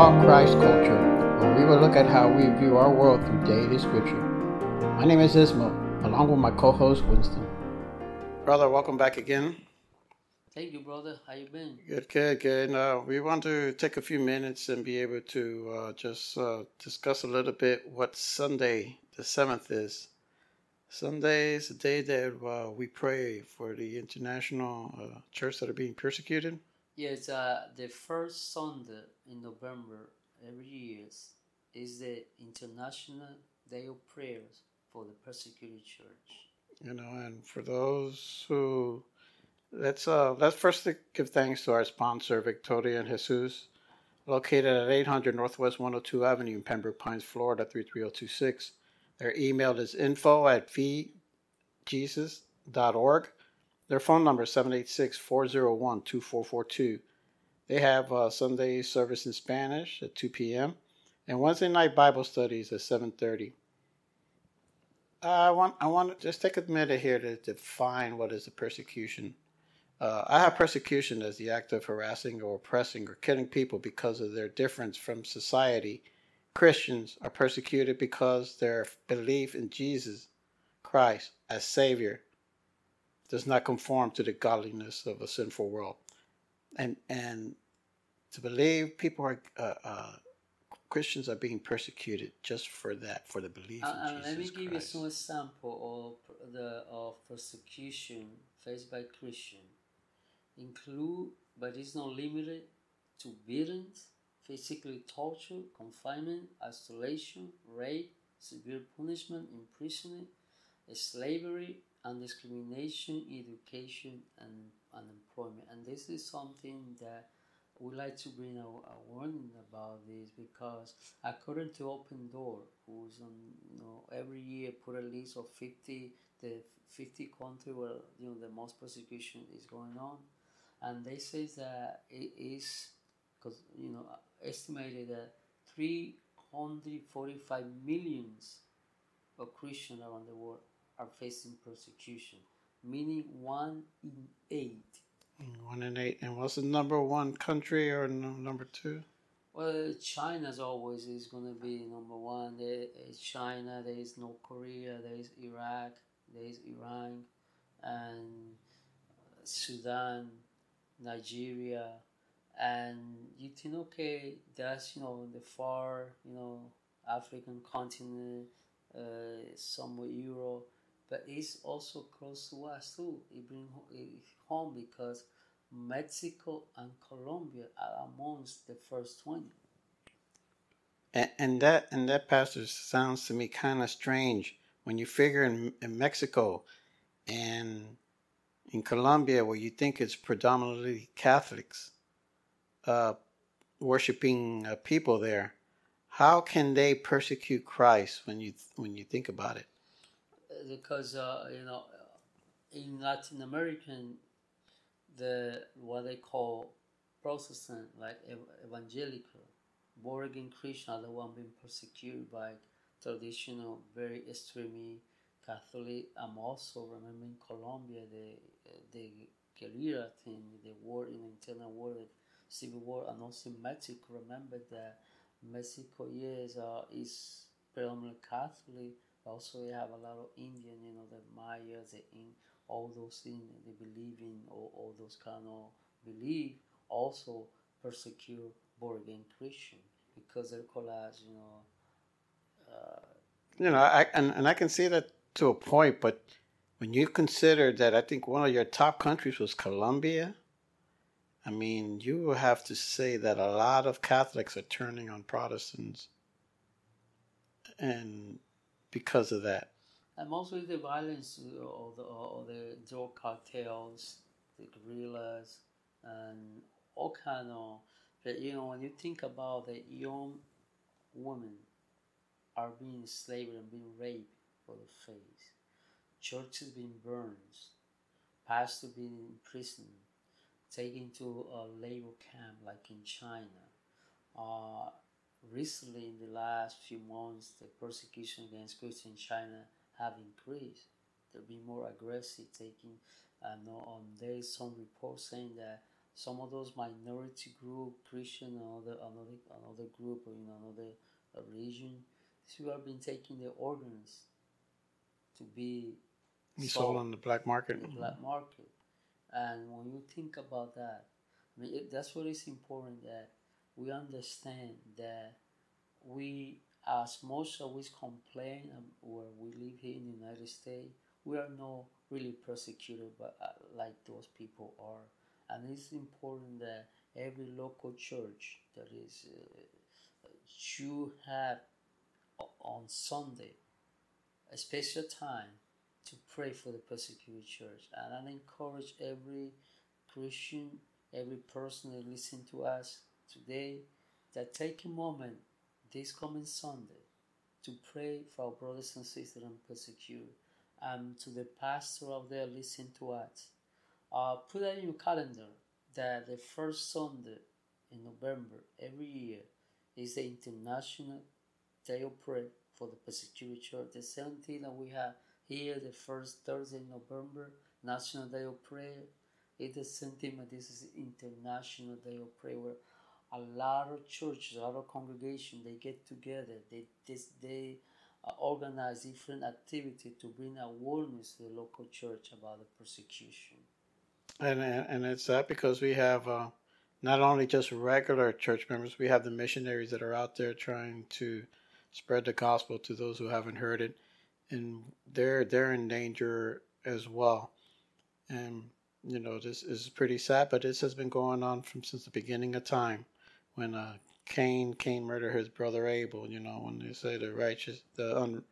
Talk Christ Culture, where we will look at how we view our world through daily scripture. My name is Ismo, along with my co-host Winston. Brother, welcome back again. Thank you, brother. How you been? Good, good, good. Uh, we want to take a few minutes and be able to uh, just uh, discuss a little bit what Sunday the seventh is. Sunday is the day that uh, we pray for the international uh, church that are being persecuted. It's uh, the first Sunday in November every year is the International Day of Prayers for the persecuted church. You know, and for those who let's uh let's first give thanks to our sponsor, Victoria and Jesus, located at 800 Northwest 102 Avenue in Pembroke Pines, Florida 33026. Their email is info at vjesus.org. Their phone number is 786 401 2442. They have uh, Sunday service in Spanish at 2 p.m. and Wednesday night Bible studies at 7:30. I want I want to just take a minute here to define what is a persecution. Uh, I have persecution as the act of harassing or oppressing or killing people because of their difference from society. Christians are persecuted because their belief in Jesus Christ as Savior does not conform to the godliness of a sinful world. And and to believe people are uh, uh, Christians are being persecuted just for that, for the belief. Uh, in Jesus let me give Christ. you some example of the of persecution faced by Christian. Include, but it's not limited to beatings, physical torture, confinement, isolation, rape, severe punishment, imprisonment, slavery, and discrimination, education, and unemployment. And this is something that we like to bring a, a, warning about this because according to Open Door, who's on you know every year put a list of fifty the fifty countries where you know the most persecution is going on, and they say that it is because you know estimated that three hundred forty five millions of Christians around the world are facing persecution, meaning one in eight one in eight. And what's the number one country or number two? Well, China's always is going to be number one. There is China, there is North Korea, there is Iraq, there is Iran, and Sudan, Nigeria, and you think, okay, that's, you know, the far, you know, African continent, uh, somewhere Europe, but it's also close to us too. It brings it home because Mexico and Colombia are amongst the first 20. And, and that and that pastor sounds to me kind of strange when you figure in, in Mexico and in Colombia where you think it's predominantly Catholics uh, worshiping uh, people there. How can they persecute Christ when you when you think about it? Because uh, you know, in Latin American the what they call Protestant, like evangelical, born Christian are the one being persecuted by traditional, very extreme Catholic. I'm also remembering Colombia, the the guerrilla thing, the war in internal war, the civil war, and also Mexico. Remember that Mexico, yes, uh, is predominantly Catholic. Also, we have a lot of Indian, you know, the Mayas, the in all those things they believe in, all, all those kind of belief, also persecute born again Christian because they're as you know. Uh, you know, I and, and I can see that to a point, but when you consider that, I think one of your top countries was Colombia. I mean, you have to say that a lot of Catholics are turning on Protestants, and because of that and mostly the violence of the, of the drug cartels, the guerrillas, and all kind of. But you know, when you think about the young women are being enslaved and being raped for the faith, churches being burned, pastors being imprisoned, taken to a labor camp like in China. Uh, recently, in the last few months, the persecution against Christians in China have increased. They'll be more aggressive, taking. Uh, no, um, there is some reports saying that some of those minority group, Christian, another another another group, or know another uh, region, people have been taking their organs to be Be sold on the black market. the black market. And when you think about that, I mean, it, that's what is important that we understand that we, as most always complain um, where we live here in the United States, we are not really persecuted but uh, like those people are. And it's important that every local church that is uh, should have on Sunday a special time to pray for the persecuted church. And I encourage every Christian, every person that listen to us today, that take a moment this coming Sunday to pray for our brothers and sisters and persecuted. And to the pastor out there listen to us, uh, put that in your calendar that the first Sunday in November every year is the International Day of Prayer for the Persecuted Church. The same thing that we have here, the first Thursday in November, National Day of Prayer. It's the same thing, but this is International Day of Prayer a lot of churches, a lot of congregations, they get together. They this, they uh, organize different activity to bring awareness to the local church about the persecution. And, and and it's that because we have uh, not only just regular church members, we have the missionaries that are out there trying to spread the gospel to those who haven't heard it, and they're they're in danger as well. And you know this is pretty sad, but this has been going on from since the beginning of time, when uh, Cain Cain murdered his brother Abel. You know when they say the righteous the un,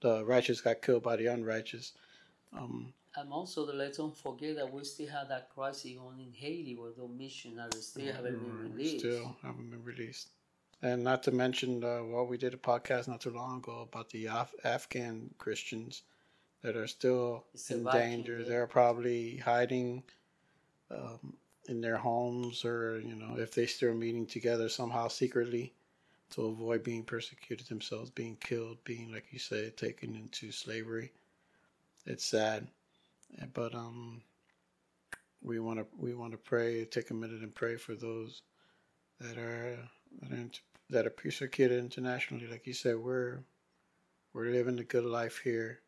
the righteous got killed by the unrighteous. Um, And also, let's don't forget that we still have that crisis going in Haiti where the missionaries still haven't been Mm, released. Still haven't been released. And not to mention, uh, well, we did a podcast not too long ago about the Af- Afghan Christians that are still It's in danger. They're probably hiding um, in their homes, or you know, if they still meeting together somehow secretly to avoid being persecuted themselves, being killed, being like you say, taken into slavery. It's sad, but um, we want to we want to pray. Take a minute and pray for those that are that are, that are persecuted internationally. Like you said, we're we're living a good life here.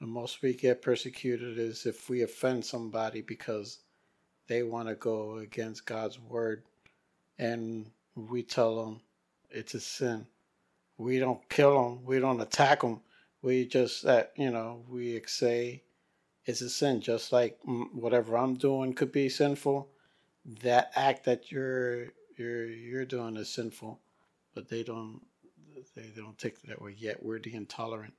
The most we get persecuted is if we offend somebody because they want to go against God's word, and we tell them it's a sin. We don't kill them. We don't attack them. We just that you know we say it's a sin. Just like mm, whatever I'm doing could be sinful. That act that you're you're you're doing is sinful, but they don't they, don't take it that way yet. We're the intolerant.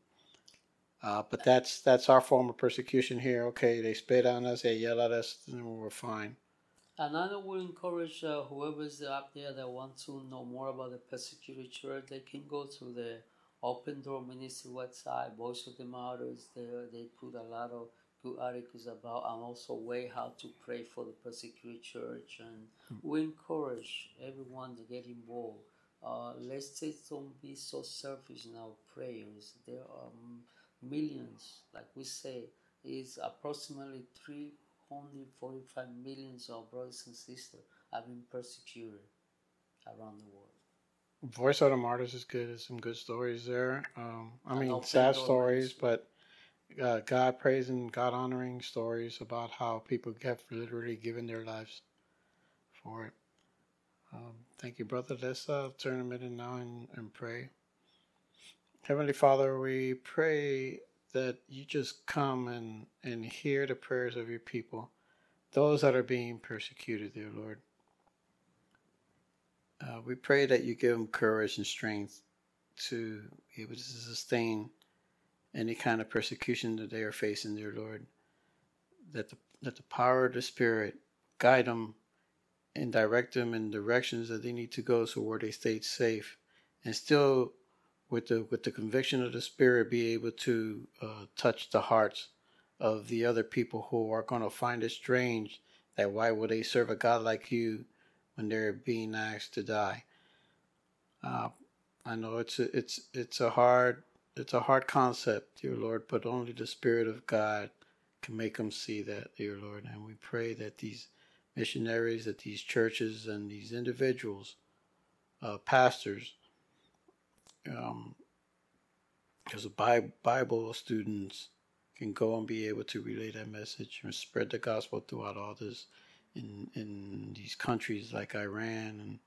Uh, but that's that's our form of persecution here. Okay, they spit on us, they yell at us, and we're fine. And I would encourage uh, whoever's out there that want to know more about the persecuted church, they can go to the Open Door Ministry website, Voice of the Martyrs. There, they put a lot of good articles about and also way how to pray for the persecuted church. And we encourage everyone to get involved. Uh, let's just don't be so selfish in our prayers. There are um, millions, like we say, is approximately 345 millions of brothers and sisters have been persecuted around the world. Voice of the Martyrs is good. There's some good stories there. Um, I mean, Open sad stories, but uh, God praising, God honoring stories about how people have literally given their lives for it. Um, thank you, brother. Let's uh, turn a minute now and, and pray. Heavenly Father, we pray that you just come and, and hear the prayers of your people, those that are being persecuted, dear Lord. Uh, we pray that you give them courage and strength to be able to sustain any kind of persecution that they are facing, dear Lord. That the, that the power of the Spirit guide them and direct them in directions that they need to go so where they stay safe and still with the with the conviction of the spirit be able to uh, touch the hearts of the other people who are going to find it strange that why would they serve a god like you when they're being asked to die? Uh, i know it's a, it's it's a hard it's a hard concept dear lord but only the spirit of god can make them see that dear lord. And we pray that these missionaries that these churches and these individuals, uh, pastors, um, because the Bible students can go and be able to relay that message and spread the gospel throughout all this in in these countries like Iran and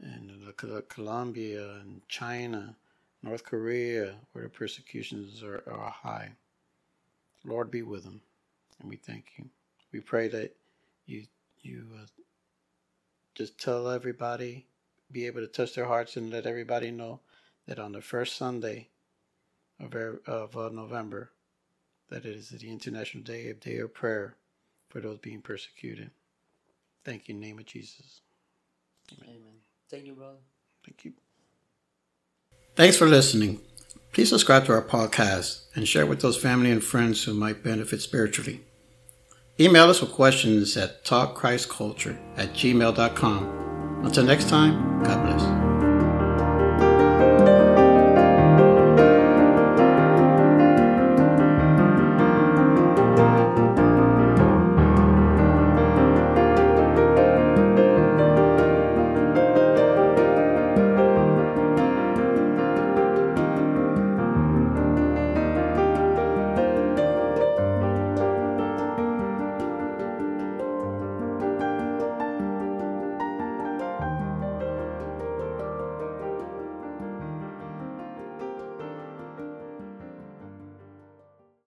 and Colombia and China, North Korea, where the persecutions are, are high. Lord be with them, and we thank you. We pray that you you uh, just tell everybody, be able to touch their hearts and let everybody know that on the first Sunday of, of uh, November, that it is the International Day of Day of Prayer for those being persecuted. Thank you in the name of Jesus. Amen. Amen. Thank you, brother. Thank you. Thanks for listening. Please subscribe to our podcast and share with those family and friends who might benefit spiritually. Email us with questions at talkchristculture at gmail.com. Until next time, God bless.